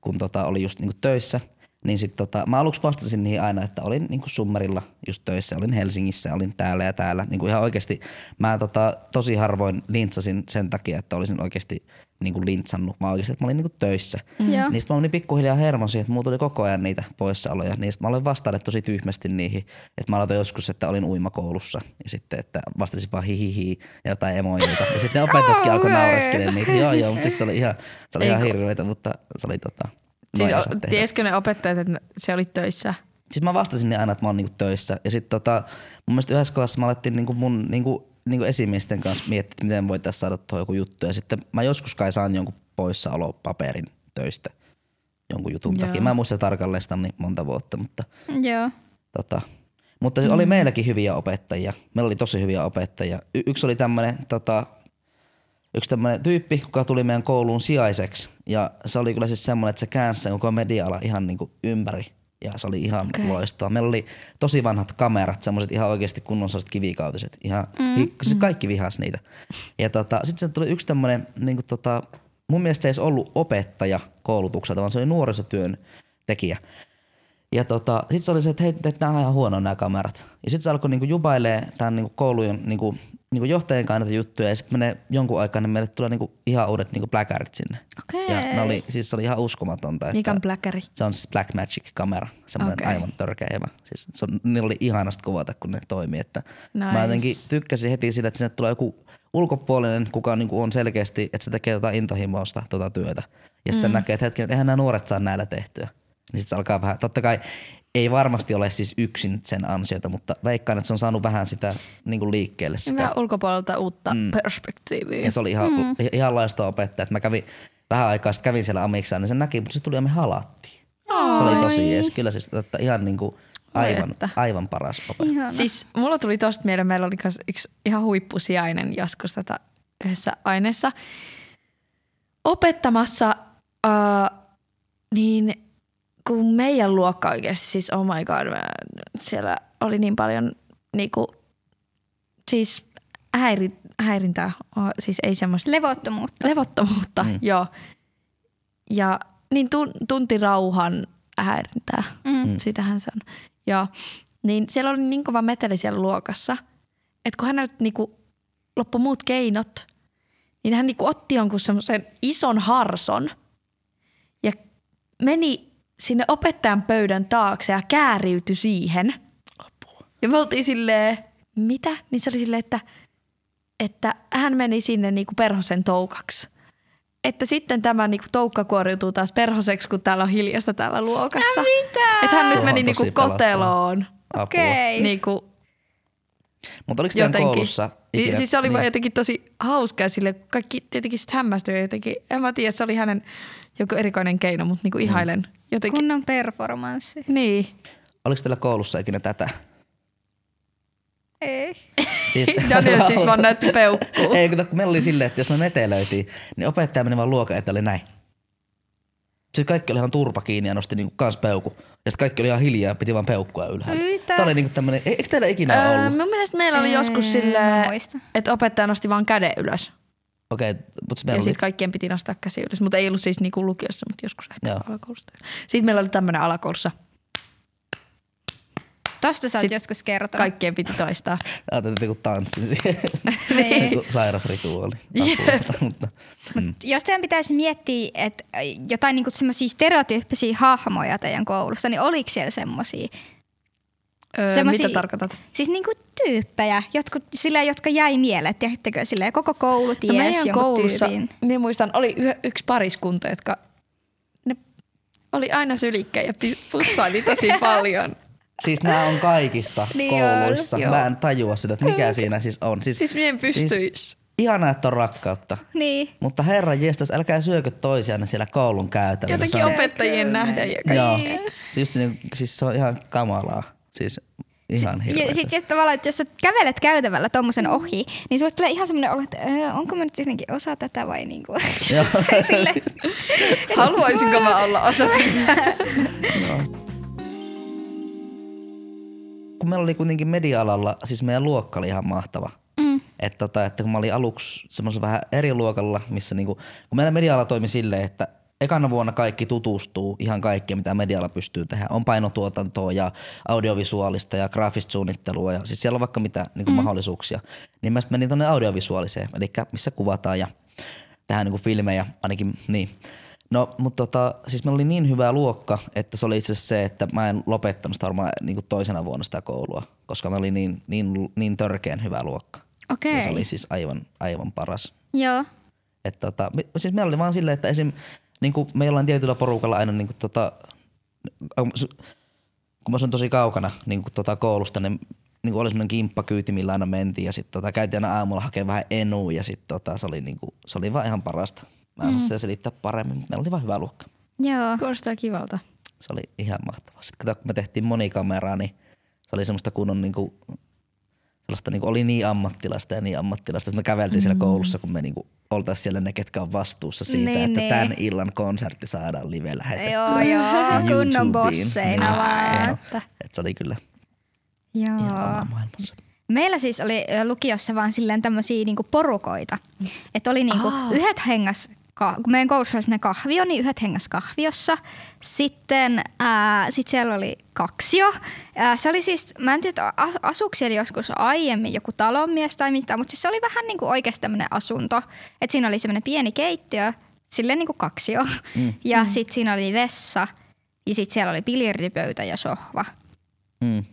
kun tota oli just niinku töissä. Niin sit tota, mä aluksi vastasin niihin aina, että olin niinku summerilla just töissä, olin Helsingissä, olin täällä ja täällä. Niinku ihan oikeasti mä tota, tosi harvoin lintsasin sen takia, että olisin oikeasti niinku lintsannut, vaan oikeasti, että mä olin niinku töissä. Mm. Niistä mä olin pikkuhiljaa hermosin, että mulla tuli koko ajan niitä poissaoloja. Niistä mä aloin vastailla tosi tyhmästi niihin. Että mä aloitin joskus, että olin uimakoulussa ja sitten, että vastasin vaan hihihi ja jotain emojiita. Ja sitten ne opettajatkin alkoi Kauhea. naureskelemaan niitä. Joo, joo, mutta siis se oli ihan, se oli ihan hirveetä, mutta se oli tota, Siis o, tiesikö ne opettajat, että se oli töissä? Siis mä vastasin ne aina, että mä oon niinku töissä. Ja sitten tota, mun mielestä yhdessä kohdassa mä alettiin niinku mun niinku, niinku esimiesten kanssa miettiä, että miten voitaisiin saada tuohon joku juttu. Ja sitten mä joskus kai saan jonkun poissaolopaperin töistä jonkun jutun Joo. takia. Mä en muista tarkalleen sitä niin monta vuotta, mutta Joo. tota, mutta mm. oli meilläkin hyviä opettajia. Meillä oli tosi hyviä opettajia. Y- yksi oli tämmönen, tota, yksi tämmönen tyyppi, joka tuli meidän kouluun sijaiseksi. Ja se oli kyllä siis semmoinen, että se käänsi sen koko media-ala ihan niinku ympäri. Ja se oli ihan okay. loistavaa. Meillä oli tosi vanhat kamerat, semmoiset ihan oikeasti kunnon sellaiset kivikautiset. Ihan, mm. se kaikki vihas niitä. Ja tota, sitten se tuli yksi tämmönen, niinku tota, mun mielestä se ei edes ollut opettaja koulutukselta, vaan se oli nuorisotyön tekijä. Ja tota, sit se oli se, että hei, että nämä on ihan huono nämä kamerat. Ja sit se alkoi niinku jubailee tämän niinku koulujen niinku, niinku johtajien näitä juttuja. Ja sit menee jonkun aikaa, niin meille tulee niinku ihan uudet niinku bläkärit sinne. Okei. Ja ne oli, siis se oli ihan uskomatonta. Mikä on bläkäri? se on siis Black Magic kamera, semmoinen okay. aivan törkeä hyvä. Siis se on, niillä oli ihanasta kuvata, kun ne toimii. Että Nice. Mä jotenkin tykkäsin heti siitä, että sinne tulee joku ulkopuolinen, kuka niinku on selkeästi, että se tekee jotain intohimoista tota työtä. Ja sitten mm. näkee, että hetken, että eihän nämä nuoret saa näillä tehtyä. Niin sitten se alkaa vähän, totta kai ei varmasti ole siis yksin sen ansiota, mutta veikkaan, että se on saanut vähän sitä niin kuin liikkeelle sitä. Vähän ulkopuolelta uutta mm. perspektiiviä. Ja se oli ihan, mm. ihan laista opettajat. Mä kävin vähän aikaa sitten kävin siellä amiksaan, niin se näki, mutta se tuli ja me halattiin. Se oli tosi jees. Kyllä siis että ihan niinku aivan, että. aivan paras ope. Ihana. Siis mulla tuli tosta mieleen, meillä oli yksi ihan huippusijainen joskus tätä yhdessä aineessa opettamassa, uh, niin kun meidän luokka oikeasti, siis oh my god, mä, siellä oli niin paljon niinku, siis häiri, häirintää, siis ei semmoista Levottomuutta. levottomuutta, mm. joo. Ja niin tun, tunti rauhan häirintää, Mm. mm. sitähän se on. Joo. Niin siellä oli niin kova meteli siellä luokassa, että kun häneltä niinku loppu muut keinot, niin hän niinku otti jonkun semmoisen ison harson ja meni sinne opettajan pöydän taakse ja kääriytyi siihen. Ja me oltiin silleen, mitä? Niin se oli silleen, että, että hän meni sinne niinku perhosen toukaksi. Että sitten tämä niinku toukka kuoriutuu taas perhoseksi, kun täällä on hiljasta täällä luokassa. Mitä? Että hän nyt Tuo meni niinku koteloon. Apua. Okei. Niinku Mutta oliko teidän jotenkin. koulussa Niin, siis se oli niin. vaan jotenkin tosi hauskaa sille. Kaikki tietenkin sitten hämmästyi jotenkin. En mä tiedä, se oli hänen joku erikoinen keino, mutta niinku ihailen jotenkin. Kunnon performanssi. Niin. Oliko teillä koulussa ikinä tätä? Ei. Siis, Daniel siis vaan näytti peukkuu. Ei, kun kun meillä oli silleen, että jos me metelöitiin, niin opettaja meni vaan luokan eteen, oli näin. Sitten kaikki oli ihan turpa kiinni ja nosti niinku kans peukku. Ja sitten kaikki oli ihan hiljaa ja piti vaan peukkua ylhäällä. Mitä? Tämä oli niinku tämmönen, e- eikö teillä ikinä Öö, ollut? mun mielestä meillä oli joskus muistan. että opettaja nosti vaan käden ylös. Okei, okay, mutta Ja meillä oli, sitten kaikkien piti nostaa käsi ylös. Mutta ei ollut siis niinku lukiossa, mutta joskus ehkä Joo. alakoulusta. Sitten meillä oli tämmöinen alakoulussa. Tosta sä oot Sit joskus kertonut. Kaikkien piti toistaa. ajattelin, että joku tanssi siihen. Niin. Sairas rituaali. Mutta, Mut jos teidän pitäisi miettiä, että jotain niinku semmoisia stereotyyppisiä hahmoja teidän koulusta, niin oliko siellä semmoisia? Öö, Semmosia- mitä tarkoitat? Siis niinku tyyppejä, jotkut, sillä, jotka jäi mieleen, tiedättekö, sillä koko koulu ties No jonkun koulussa, tyypin. minä muistan, oli yh- yksi pariskunta, jotka ne oli aina sylikkäin ja pussaili tosi paljon. Siis nämä on kaikissa Niin kouluissa. on, joo. Mä en tajua sitä, että mikä siinä siis on. Siis, Siis minä en pystyisi. Siis, ihanaa, että on rakkautta. Niin. Mutta herra jestas, älkää syökö toisianne siellä koulun käytävällä. Jotenkin Se on- opettajien nähden. Ja Joo. Niin. Siis, se- siis se on ihan kamalaa. Siis ihan Ja hirveä. sit, sit tavallaan, että jos sä kävelet käytävällä tommosen ohi, niin sulle tulee ihan semmoinen olo, että öö, onko mä nyt jotenkin osa tätä vai niinku. Joo. Sille, Haluaisinko mä olla osa tätä? Kun meillä oli kuitenkin media-alalla, siis meidän luokka oli ihan mahtava. mm, Että, tota, että kun mä olin aluksi semmoisella vähän eri luokalla, missä niinku, kun meillä media-ala toimi silleen, että ekana vuonna kaikki tutustuu ihan kaikkeen, mitä medialla pystyy tehdä. On painotuotantoa ja audiovisuaalista ja graafista suunnittelua ja siis siellä on vaikka mitä niinku mm. mahdollisuuksia. Niin mä sitten menin tonne audiovisuaaliseen, eli missä kuvataan ja tehdään niinku filmejä, ainakin niin. No, mutta tota, siis meillä oli niin hyvä luokka, että se oli itse asiassa se, että mä en lopettanut sitä varmaan niin toisena vuonna sitä koulua, koska me oli niin, niin, niin törkeän hyvä luokka. Okei. Ja se oli siis aivan, aivan paras. Joo. Et tota, siis meillä oli vaan silleen, että esim. Niin kuin me jollain tietyllä porukalla aina niin kuin tota, kun mä asun tosi kaukana niin kuin tota koulusta, niin, niin kuin oli semmoinen kimppakyyti, millä aina mentiin ja sitten tota, käytiin aina aamulla hakemaan vähän enua ja sitten tota, se, oli niin kuin, se oli vaan ihan parasta. Mä en mm. sitä selittää paremmin, mutta meillä oli vaan hyvä luokka. Joo. Kuulostaa kivalta. Se oli ihan mahtavaa. Sitten kun me tehtiin monikameraa, niin se oli semmoista kunnon niinku, sellaista niinku, oli niin ammattilasta ja niin ammattilasta. Sitten me käveltiin siellä koulussa, kun me niinku oltaisiin siellä ne, ketkä on vastuussa siitä, Niin, että niin. tämän illan konsertti saadaan live lähetettyä. Joo, joo. Kunnon YouTubeen. bosseina Niin, vaan. joo. Et se oli kyllä ihan Joo. oma maailmansa. Meillä siis oli lukiossa vaan silleen tämmöisiä niinku porukoita. Että oli niinku Aa. yhdet hengas, kun meidän koulussa oli kahvio, niin yhdet hengas kahviossa. Sitten ää, sit siellä oli kaksio. Ää, se oli siis, mä en tiedä, as- asuuko siellä joskus aiemmin joku talonmies tai mitään, mutta siis se oli vähän niinku oikeasti tämmöinen asunto. Että siinä oli semmoinen pieni keittiö, silleen niinku kaksio. Mm. Ja mm. sitten siinä oli vessa ja sitten siellä oli biljardipöytä ja sohva. Mm.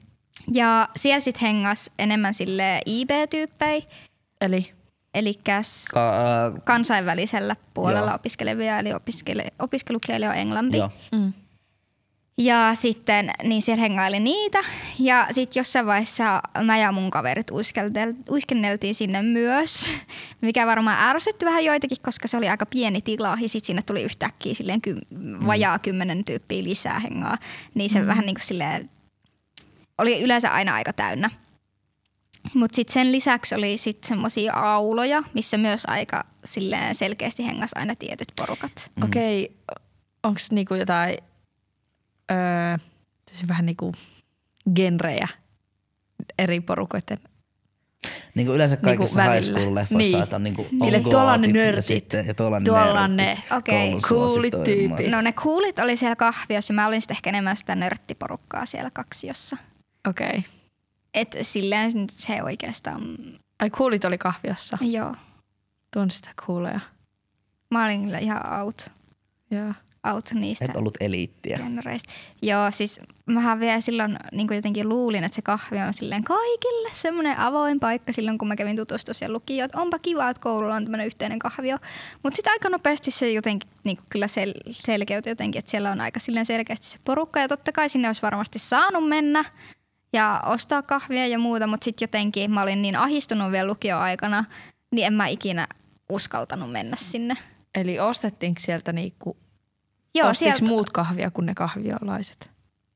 Ja siellä sitten hengas enemmän sille IB-tyyppejä, Eli eli Ka- äh, kansainvälisellä puolella Joo. opiskelevia, eli opiskele- opiskelukieli on englanti. joo. mm. Ja sitten niin siellä hengaili niitä. Ja sitten jossain vaiheessa mä ja mun kaverit uiskeltel- uiskenneltiin sinne myös, mikä varmaan ärsytti vähän joitakin, koska se oli aika pieni tila. Ja sitten sinne tuli yhtäkkiä silleen ky- vajaa kymmenen tyyppiä lisää hengaa. Niin se mm. vähän niin kuin silleen, oli yleensä aina aika täynnä. Mutta sitten sen lisäksi oli sitten semmoisia auloja, missä myös aika silleen selkeästi hengas aina tietyt porukat. Mm. Okei, okay. onko niinku jotain öö, tosi vähän niinku genrejä eri porukoiden Niin kuin yleensä kaikissa Niinku high välillä. school leffoissa, Niin. että on niinku Sille on tuolla on ne gootit ja nörtit. sitten- Ja tuolla on Tuolla on nörtit. ne Okei. koulun coolit tyypit. No ne kuulit oli siellä kahviossa. Mä olin sitten ehkä enemmän sitä nörttiporukkaa siellä kaksiossa. Okei. Okay. Et silleen se oikeastaan, Ai coolit oli kahviossa. joo. Tunsin sitä cooleja. Mä olin kyllä ihan out, Joo. out niistä Et ollut eliittiä. genreistä. Joo, siis mähän vielä silloin niin jotenkin luulin, että se kahvi on silleen kaikille semmoinen avoin paikka silloin, kun mä kävin tutustua siellä lukioon. Että onpa kiva, että koululla on tämmöinen yhteinen kahvio. Mutta sitten aika nopeasti se jotenkin niin kyllä sel- selkeytyi jotenkin, että siellä on aika silleen selkeästi se porukka. Ja totta kai sinne olisi varmasti saanut mennä ja ostaa kahvia ja muuta, mutta sitten jotenkin mä olin niin ahistunut vielä lukioaikana, niin en mä ikinä uskaltanut mennä sinne. Eli ostettiinko sieltä niinku, Joo, sieltä, muut kahvia kuin ne kahviolaiset?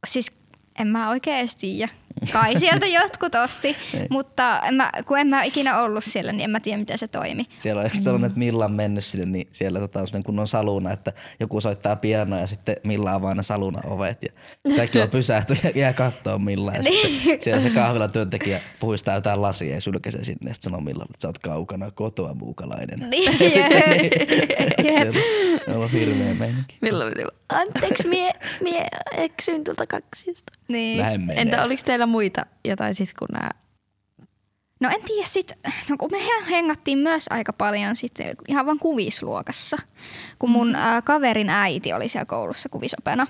siis en mä oikein edes tiedä. Kai sieltä jotkut osti, Niin. mutta en mä, kun en mä ikinä ollut siellä, niin en mä tiedä, miten se toimi. Siellä on ehkä sellainen, että Milla on mennyt sinne, niin siellä tota, on kunnon saluna, että joku soittaa pianoa ja sitten Milla avaa ne saluna ovet ja kaikki on pysähtyä ja jää kattoo Milla. Ja sitten siellä se kahvilan työntekijä puhistaa jotain lasia ja sylkäsee sinne ja sitten sanoo Millalle, että sä oot kaukana kotoa muukalainen. Niin, jep. Jep. Se on hirveä meininki. Milloin Anteeksi, mie, mie eksyin tuolta kaksiosta. niin. Entä oliko teillä muita jotain sit kun nämä... No en tiedä sit, no kun me hengattiin myös aika paljon sitten ihan vaan kuvisluokassa. Kun mun ää, kaverin äiti oli siellä koulussa kuvisopena.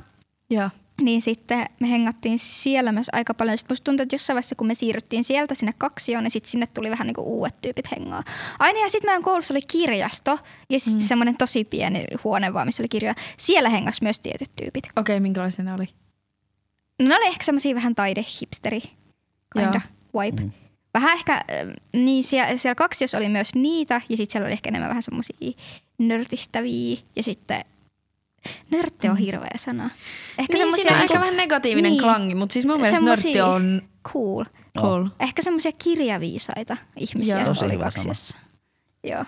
Joo. Niin sitten me hengattiin siellä myös aika paljon. Sitten musta tuntuu, että jossain vaiheessa, kun me siirryttiin sieltä sinne kaksioon, niin sitten sinne tuli vähän niin kuin uudet tyypit hengaa. Aina ja sitten meidän koulussa oli kirjasto ja sitten mm. semmoinen tosi pieni huone vaan, missä oli kirjoja. Siellä hengas myös tietyt tyypit. Okei, okay, minkälaisia ne oli? No, ne oli ehkä semmoisia vähän taidehipsteri kinda vibe. Mm. Vähän ehkä, äh, niin siellä, siellä kaksiossa oli myös niitä ja sitten siellä oli ehkä enemmän vähän semmoisia nörtihtäviä ja sitten nörtti on hirveä sana. Ehkä niin, semmosia siinä on niinku- ehkä vähän negatiivinen niin. klangi, mutta siis mun mielestä Semmosia- nörtti on cool. cool. Ehkä semmoisia kirjaviisaita ihmisiä Joo. Tosi oli hyvä kaksiossa. Joo.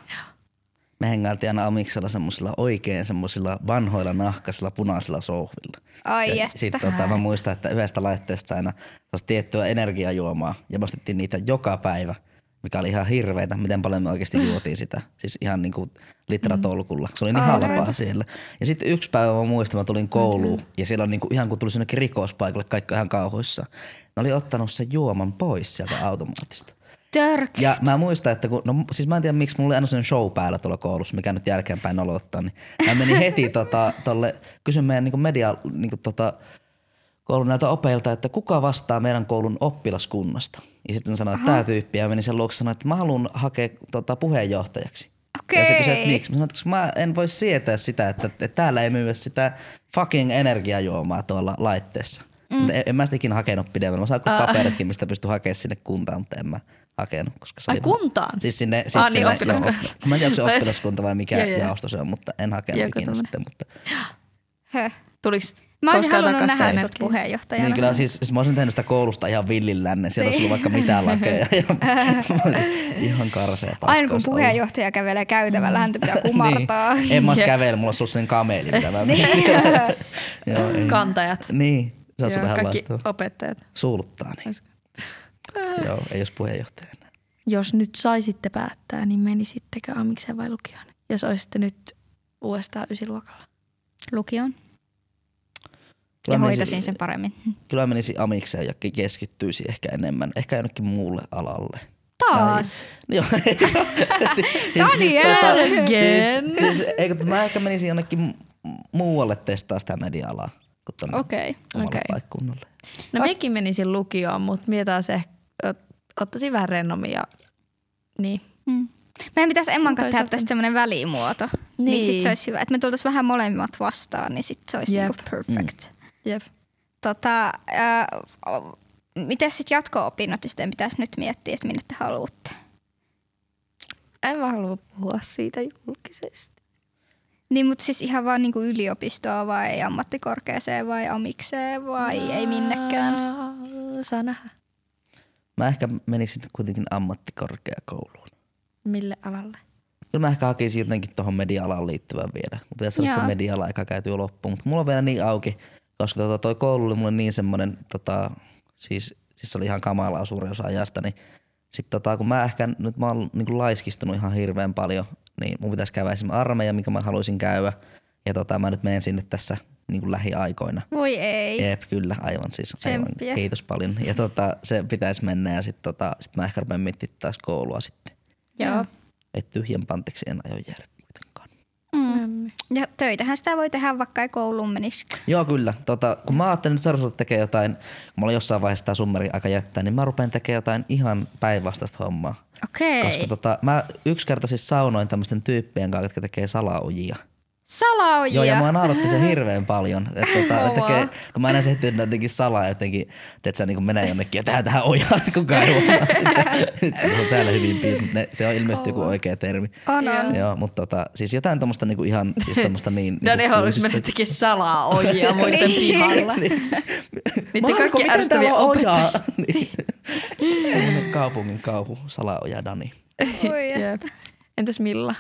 Me hengailtiin aina amiksella semmoisilla oikein semmoisilla vanhoilla nahkaisilla punaisilla sohvilla. Ai Ja. Sitten tota, mä muistan, että yhdestä laitteesta aina tiettyä energiajuomaa ja ostettiin niitä joka päivä, mikä oli ihan hirveetä, miten paljon me oikeasti juotiin sitä. Siis ihan niinku litratolkulla. Se oli niin Aivan. halpaa siellä. Ja sitten yksi päivä mä muistan, mä tulin kouluun ja siellä on niinku ihan kuin tuli sinnekin rikospaikalle, kaikki ihan kauhuissa. Ne oli ottanut sen juoman pois sieltä automaatista. Törk. Ja mä muistan, että kun, no siis mä en tiedä miksi mulla oli aina sellainen show päällä tuolla koulussa, mikä nyt jälkeenpäin nolottaa, niin mä menin heti tota, tolle, kysyn meidän niin media, niin tota, koulun näiltä opeilta, että kuka vastaa meidän koulun oppilaskunnasta. Ja sitten sanoi, että tämä tyyppi ja meni sen luokse sanoi, että mä haluan hakea tota, puheenjohtajaksi. Ja se kysyi, että miksi? Mä sanoin, että mä en voi sietää sitä, että, että täällä ei myyä sitä fucking energiajuomaa tuolla laitteessa. Mm. En, en mä sitä ikinä hakenut pidemmälle. Mä saan uh. paperitkin, mistä pystyn hakemaan sinne kuntaan, mutta en mä hakenut. Koska se Ai kuntaan? Siis sinne, siis Ah, niin, sinne oppilaskunta. Mä en tiedä, onko se oppilaskunta vai mikä joo. jaosto se on, mutta en hakenut Joku ikinä sitten. Mutta, Höh. Tuliks Mä olisin koskaan halunnut nähdä sut puheenjohtajana. niin kyllä siis, siis mä olisin tehnyt sitä koulusta ihan villin lännen. Siellä olisi ollut vaikka mitään lakeja. Ja, ihan karsea paikka. Aina kun olisi ollut. puheenjohtaja kävelee käytävällä, häntä pitää kumartaa. Niin. En mä olisi Jep. kävellyt, mulla olisi ollut sellainen kameli, mitä mä Niin. Kantajat. Niin, se olisi vähän kaikki opettajat. Suuluttaa niin. Joo, ei jos puheenjohtajana. Jos nyt saisitte päättää, niin menisittekö amikseen vai lukioon? Jos olisitte nyt uudestaan ysiluokalla. Lukioon. Kyllä Ja hoitasin menisin- sen paremmin. Kyllä menisin amikseen ja keskittyisi ehkä enemmän, ehkä jonnekin muulle alalle. Taas. Joo. Si- Daniel! tota, siis, siis, eikö, mä ehkä menisin jonnekin mu- muualle testaa sitä media-alaa Okei. omalle Okei. paikkakunnalle. No mekin menisin lukioon, mutta mie taas ehkä ottaisin vähän rennomia. ja Niin. Mm. Meidän pitäisi Emman kanssa tehdä tästä tämmöinen välimuoto. Niin. niin sit se olisi hyvä. Että me tultaisiin vähän molemmat vastaan, niin sit se olisi Jep. niinku perfect. Jep. tota, ää, miten sitten jatko-opinnot, jos teidän pitäisi nyt miettiä, että minne te haluatte? En mä halua puhua siitä julkisesti. Niin, mutta siis ihan vaan niinku yliopistoa vai ammattikorkeaseen vai amikseen vai ei minnekään? Aa, Saa nähdä. Mä ehkä menisin kuitenkin ammattikorkeakouluun. Mille alalle? Kyllä mä ehkä hakisin jotenkin tuohon media-alaan liittyvän vielä. Pitäisi olla se media-ala aika käyty jo loppuun. Mutta mulla on vielä niin auki, koska tota, toi koulu oli mulle niin semmoinen, tota, siis, siis se oli ihan kamalaa suurin osa ajasta, niin sitten tota, kun mä ehkä, nyt mä oon niin laiskistunut ihan hirveän paljon, niin mun pitäisi käydä esimerkiksi armeija, mikä mä haluaisin käydä. Ja tota, mä nyt menen sinne tässä niin kuin lähiaikoina. Voi ei. Jep, kyllä, aivan siis. Aivan, kiitos paljon. Ja tota, se pitäisi mennä ja sitten tota, sit mä ehkä rupean miettimään taas koulua sitten. Joo. Että tyhjän pantiksi en aio jäädä kuitenkaan. Mm. Ja töitähän sitä voi tehdä vaikka ei kouluun menisikään. Joo, kyllä. Tota, kun mä ajattelin nyt seuraavaksi tekee jotain, kun mä olin jossain vaiheessa tämä summeri aika jättää, niin mä rupean tekemään jotain ihan päinvastaista hommaa. Okei. Koska tota, mä yksi kerta siis saunoin tämmöisten tyyppien kanssa, jotka tekee salaojia. Salaojia. Joo, ja mua nauratti se hirveän paljon. Että tota, Kovaa. tekee, kun mä aina se, ne jotenkin salaa jotenkin, että se niin menee jonnekin ja tähän tähän ojaan, että kukaan ei huomaa sitä. Nyt se on täällä hyvin piirretty. Ne- Se on ilmeisesti joku oikea termi. On, on. Joo, mutta tota, siis jotain tommosta niinku ihan, siis tommosta niin... Dani niinku haluaisi mennä tekemään salaa ojia muiden Niin. pihalla. Niiden Marko, kaikki miten ärsyttäviä täällä on ojaa? Niin. Kaupungin kauhu, salaoja Dani. Oi, Jep. Entäs Milla?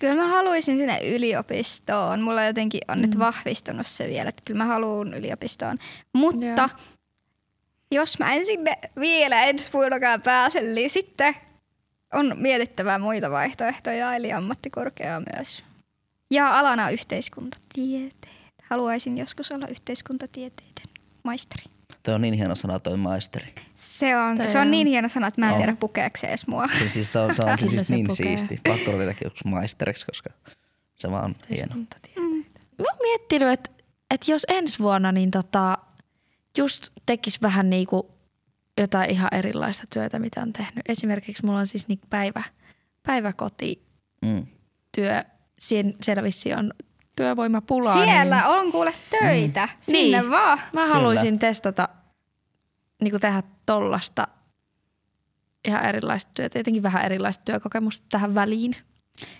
Kyllä mä haluaisin sinne yliopistoon. Mulla jotenkin on mm. nyt vahvistunut se vielä, että kyllä mä haluan yliopistoon. Mutta Joo. jos mä en sinne vielä ensi vuonnakaan pääse, niin sitten on mietittävä muita vaihtoehtoja, eli ammattikorkeaa myös. Ja alana yhteiskuntatieteet. Haluaisin joskus olla yhteiskuntatieteiden maisteri. Toi on niin hieno sana toi maisteri. Se on, Toi se on on. niin hieno sana, että mä en On. tiedä pukeeko se edes mua. Siis, siis se on, se on siis se niin pukee. siisti. Pakko joskus maisteriksi, koska se vaan on hieno. Mä oon miettinyt, että, että jos ensi vuonna niin tota, just tekis vähän niinku jotain ihan erilaista työtä, mitä on tehnyt. Esimerkiksi mulla on siis niinku päivä, päiväkotityö. Mm. Siin, siellä vissiin on työvoimapulaa. Siellä niin on kuule töitä. Mm. Sinne Niin. vaan. Mä haluaisin testata, niinku tehdä tollasta ihan erilaista työtä, jotenkin vähän erilaista työkokemusta tähän väliin.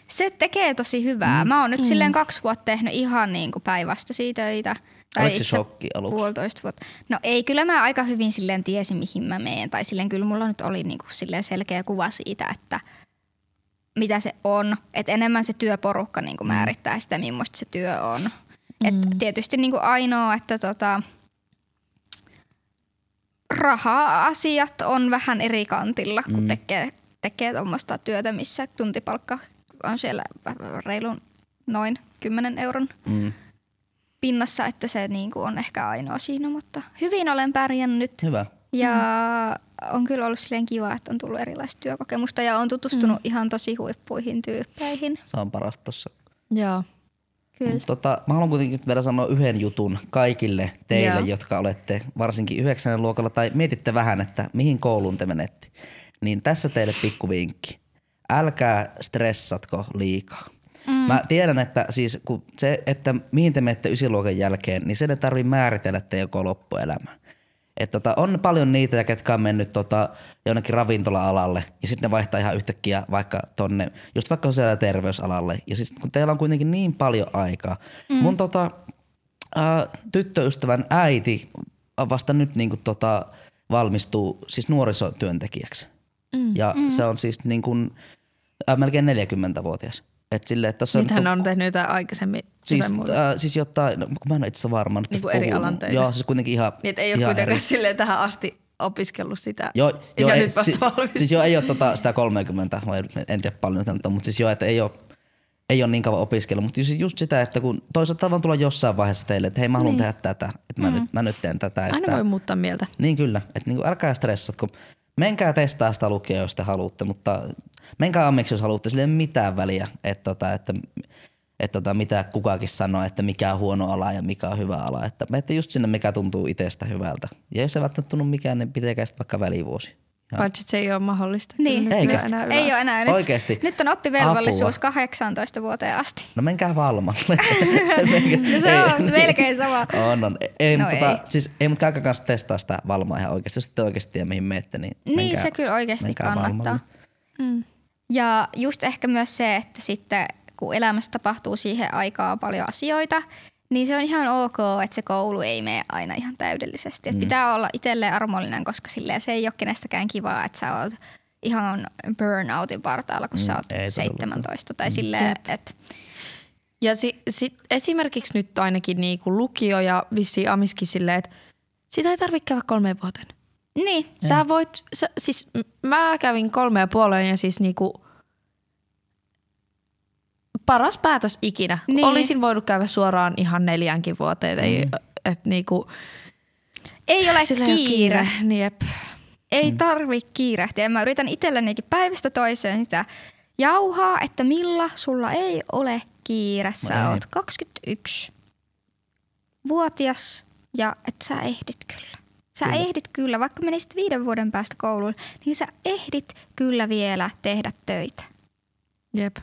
Se tekee tosi hyvää. Mm. Mä oon nyt mm. silleen kaksi vuotta tehnyt ihan niin kuin päinvastaisia töitä. Oliko se itse shokki aluksi? Puolitoista vuotta. No ei, kyllä mä aika hyvin silleen tiesin, mihin mä menen. Tai silleen kyllä mulla nyt oli niin kuin silleen selkeä kuva siitä, että mitä se on. Että enemmän se työporukka niin kuin määrittää sitä, millaista se työ on. Mm. Et tietysti niin kuin ainoa, että tota, raha-asiat on vähän eri kantilla, kun mm. tekee, tekee tuommoista työtä, missä tuntipalkka on siellä reilun noin 10 euron Mm. pinnassa, että se niin kuin on ehkä ainoa siinä, mutta hyvin olen pärjännyt. Hyvä. Ja on kyllä ollut silleen kiva, että on tullut erilaista työkokemusta ja on tutustunut mm. ihan tosi huippuihin tyyppeihin. Se on parasta tossa. Joo. Kyllä. Mut Tota, mä haluan kuitenkin nyt vielä sanoa yhden jutun kaikille teille, Joo. jotka olette varsinkin yhdeksännen luokalla tai mietitte vähän, että mihin kouluun te menette. Niin tässä teille pikku vinkki. Älkää stressatko liikaa. Mm. Mä tiedän, että siis kun se, että mihin te menette ysiluokan jälkeen, niin sen ei tarvitse määritellä te joko loppuelämä. Et tota, on paljon niitä, ketkä on mennyt tota, jonnekin ravintola-alalle ja sitten ne vaihtaa ihan yhtäkkiä vaikka tonne, just vaikka sosiaali- ja terveysalalle. Ja siis kun teillä on kuitenkin niin paljon aikaa. Mm. Mun tota, ää, tyttöystävän äiti vasta nyt niinku tota, valmistuu siis nuorisotyöntekijäksi. Mm. Ja mm. se on siis niin kuin, ää, melkein 40-vuotias. Et silleen, että tossa Nyt hän to- on tehnyt jotain aikaisemmin Siis, äh, siis jotain, no, kun mä en ole itse asiassa varma. nyt Niinku tästä eri alan töitä. Joo, siis kuitenkin ihan Niin, ei ole kuitenkaan silleen tähän asti opiskellut sitä. Joo, joo ja ei, nyt vasta siis, valmis. siis joo, ei ole tota, sitä 30, vai en tiedä paljon sitä, mutta siis joo, että ei ole, ei ole niin kauan opiskellut, mutta just, just sitä, että kun toisaalta vaan tulla jossain vaiheessa teille, että hei mä haluan niin. tehdä tätä, että mä, mm. nyt, mä nyt teen tätä. Aina että, voi muuttaa mieltä. Niin kyllä, että niinku, älkää stressatko. Menkää testaa sitä lukioa, jos te haluatte, mutta menkää ammiksi, jos haluatte, sillä ei ole mitään väliä, että, tota, että, että tota, mitä kukakin sanoo, että mikä on huono ala ja mikä on hyvä ala. Että menette just sinne, mikä tuntuu itsestä hyvältä. Ja jos ei välttämättä tunnu mikään, niin pitäkää sitten vaikka välivuosi. Paitsi se ei ole mahdollista. Niin. Eikä. enää Ei ole enää. Nyt, Oikeesti? Nyt on oppivelvollisuus Apua. 18 vuoteen asti. No menkää valmalle. No se on melkein sama. On, on. Ei, No no tota, ei. Siis, ei mutta käykää kanssa testaa sitä valmaa ihan oikeasti. Jos ette oikeasti tiedä mihin menette, niin Niin, menkää, se kyllä oikeasti kannattaa. Valmalle. Mm. Ja just ehkä myös se, että sitten kun elämässä tapahtuu siihen aikaan paljon asioita, niin se on ihan ok, että se koulu ei mene aina ihan täydellisesti. Mm. pitää olla itselleen armollinen, koska silleen se ei ole kenestäkään kivaa, että sä oot ihan burnoutin partaalla, kun mm, sä oot ei todellakaan. 17 tai silleen, että Ja si, sit esimerkiksi nyt ainakin niinku lukio ja vissi amiskin silleen, että sitä ei tarvitse käydä kolmeen vuoteen. Niin, Sä voit, sä, siis mä kävin kolme ja puoleen ja siis niinku paras päätös ikinä. Niin. Niin. Olisin voinut käydä suoraan ihan neljänkin vuoteen. Ei, et niinku, ei ole sillä ei ole kiire. Niin Jep. Ei tarvi kiirehtiä. Mä yritän itsellenikin päivästä toiseen sitä jauhaa, että Milla, sulla ei ole kiire. Sä Ei. oot 21 vuotias ja että sä ehdit kyllä. Sä Kyllä. ehdit kyllä, vaikka menisit viiden vuoden päästä kouluun, niin sä ehdit kyllä vielä tehdä töitä. Jep.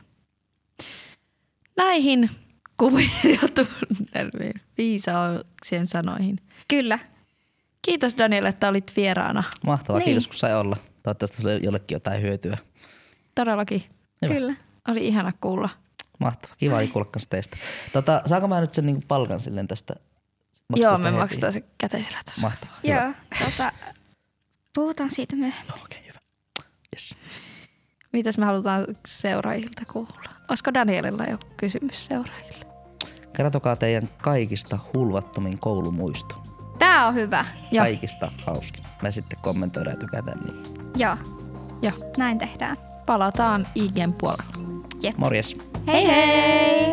Näihin tunnelmiin, viisauksien sanoihin. Kyllä. Kiitos Daniel, että olit vieraana. Mahtavaa, Niin. kiitos kun sai olla. Toivottavasti oli jollekin jotain hyötyä. Todellakin. Hyvä. Kyllä. Oli ihana kuulla. Mahtavaa, kiva oli kuulla kans teistä. Tota, saanko mä nyt sen niinku palkan silleen tästä? Joo, me heti? maksetaan se käteisellä tässä. Mahtavaa, hyvä. Joo, tota, puhutaan siitä myöhemmin. Okei, okay, hyvä. Yes. Mitäs me halutaan seuraajilta kuulla? Olisiko Danielilla jo kysymys seuraajille? Kertokaa teidän kaikista hulvattomin koulumuisto. Tää on hyvä. Joo. Kaikista hauskin. Me sitten kommentoidaan ja tykätään niin. Joo, Ja näin tehdään. palataan IGn puolella. Jep. Morjes. Hei hei!